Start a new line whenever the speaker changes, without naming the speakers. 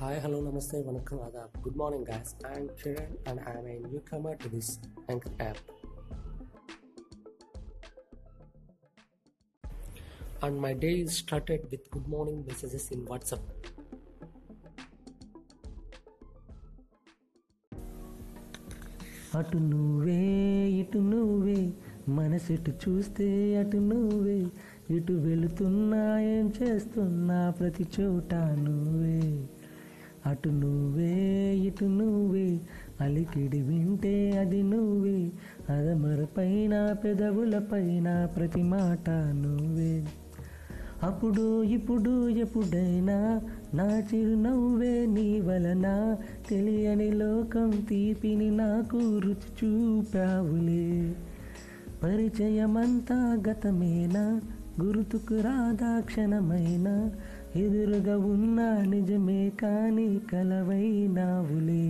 Hi hello నమస్తే వనకం ఆదా good morning guys I'm Chiran and I'm I newcomer to this anchor app and my day is started with good morning messages in WhatsApp
అటు నువ్వే ఇటు నువ్వే మనసు ఇటు చూస్తే అటు నువ్వే. ఇటు వెళుతున్నా ఏం చేస్తున్నా ప్రతి చోట నువ్వే. అటు నువ్వే ఇటు నువ్వే. అలికిడి వింటే అది నువ్వే. అదమరపైన పెదవులపైన ప్రతి మాట నువ్వే. అప్పుడు ఇప్పుడు ఎప్పుడైనా నా చిరునవ్వే నీ వలన తెలియని లోకం తీపిని నాకు రుచి చూపావులే. పరిచయమంతా గతమేనా? గుర్తుకు రాదా క్షణమైనా ఎదురుగా ఉన్నా నిజమే కానీ కలవైనావులే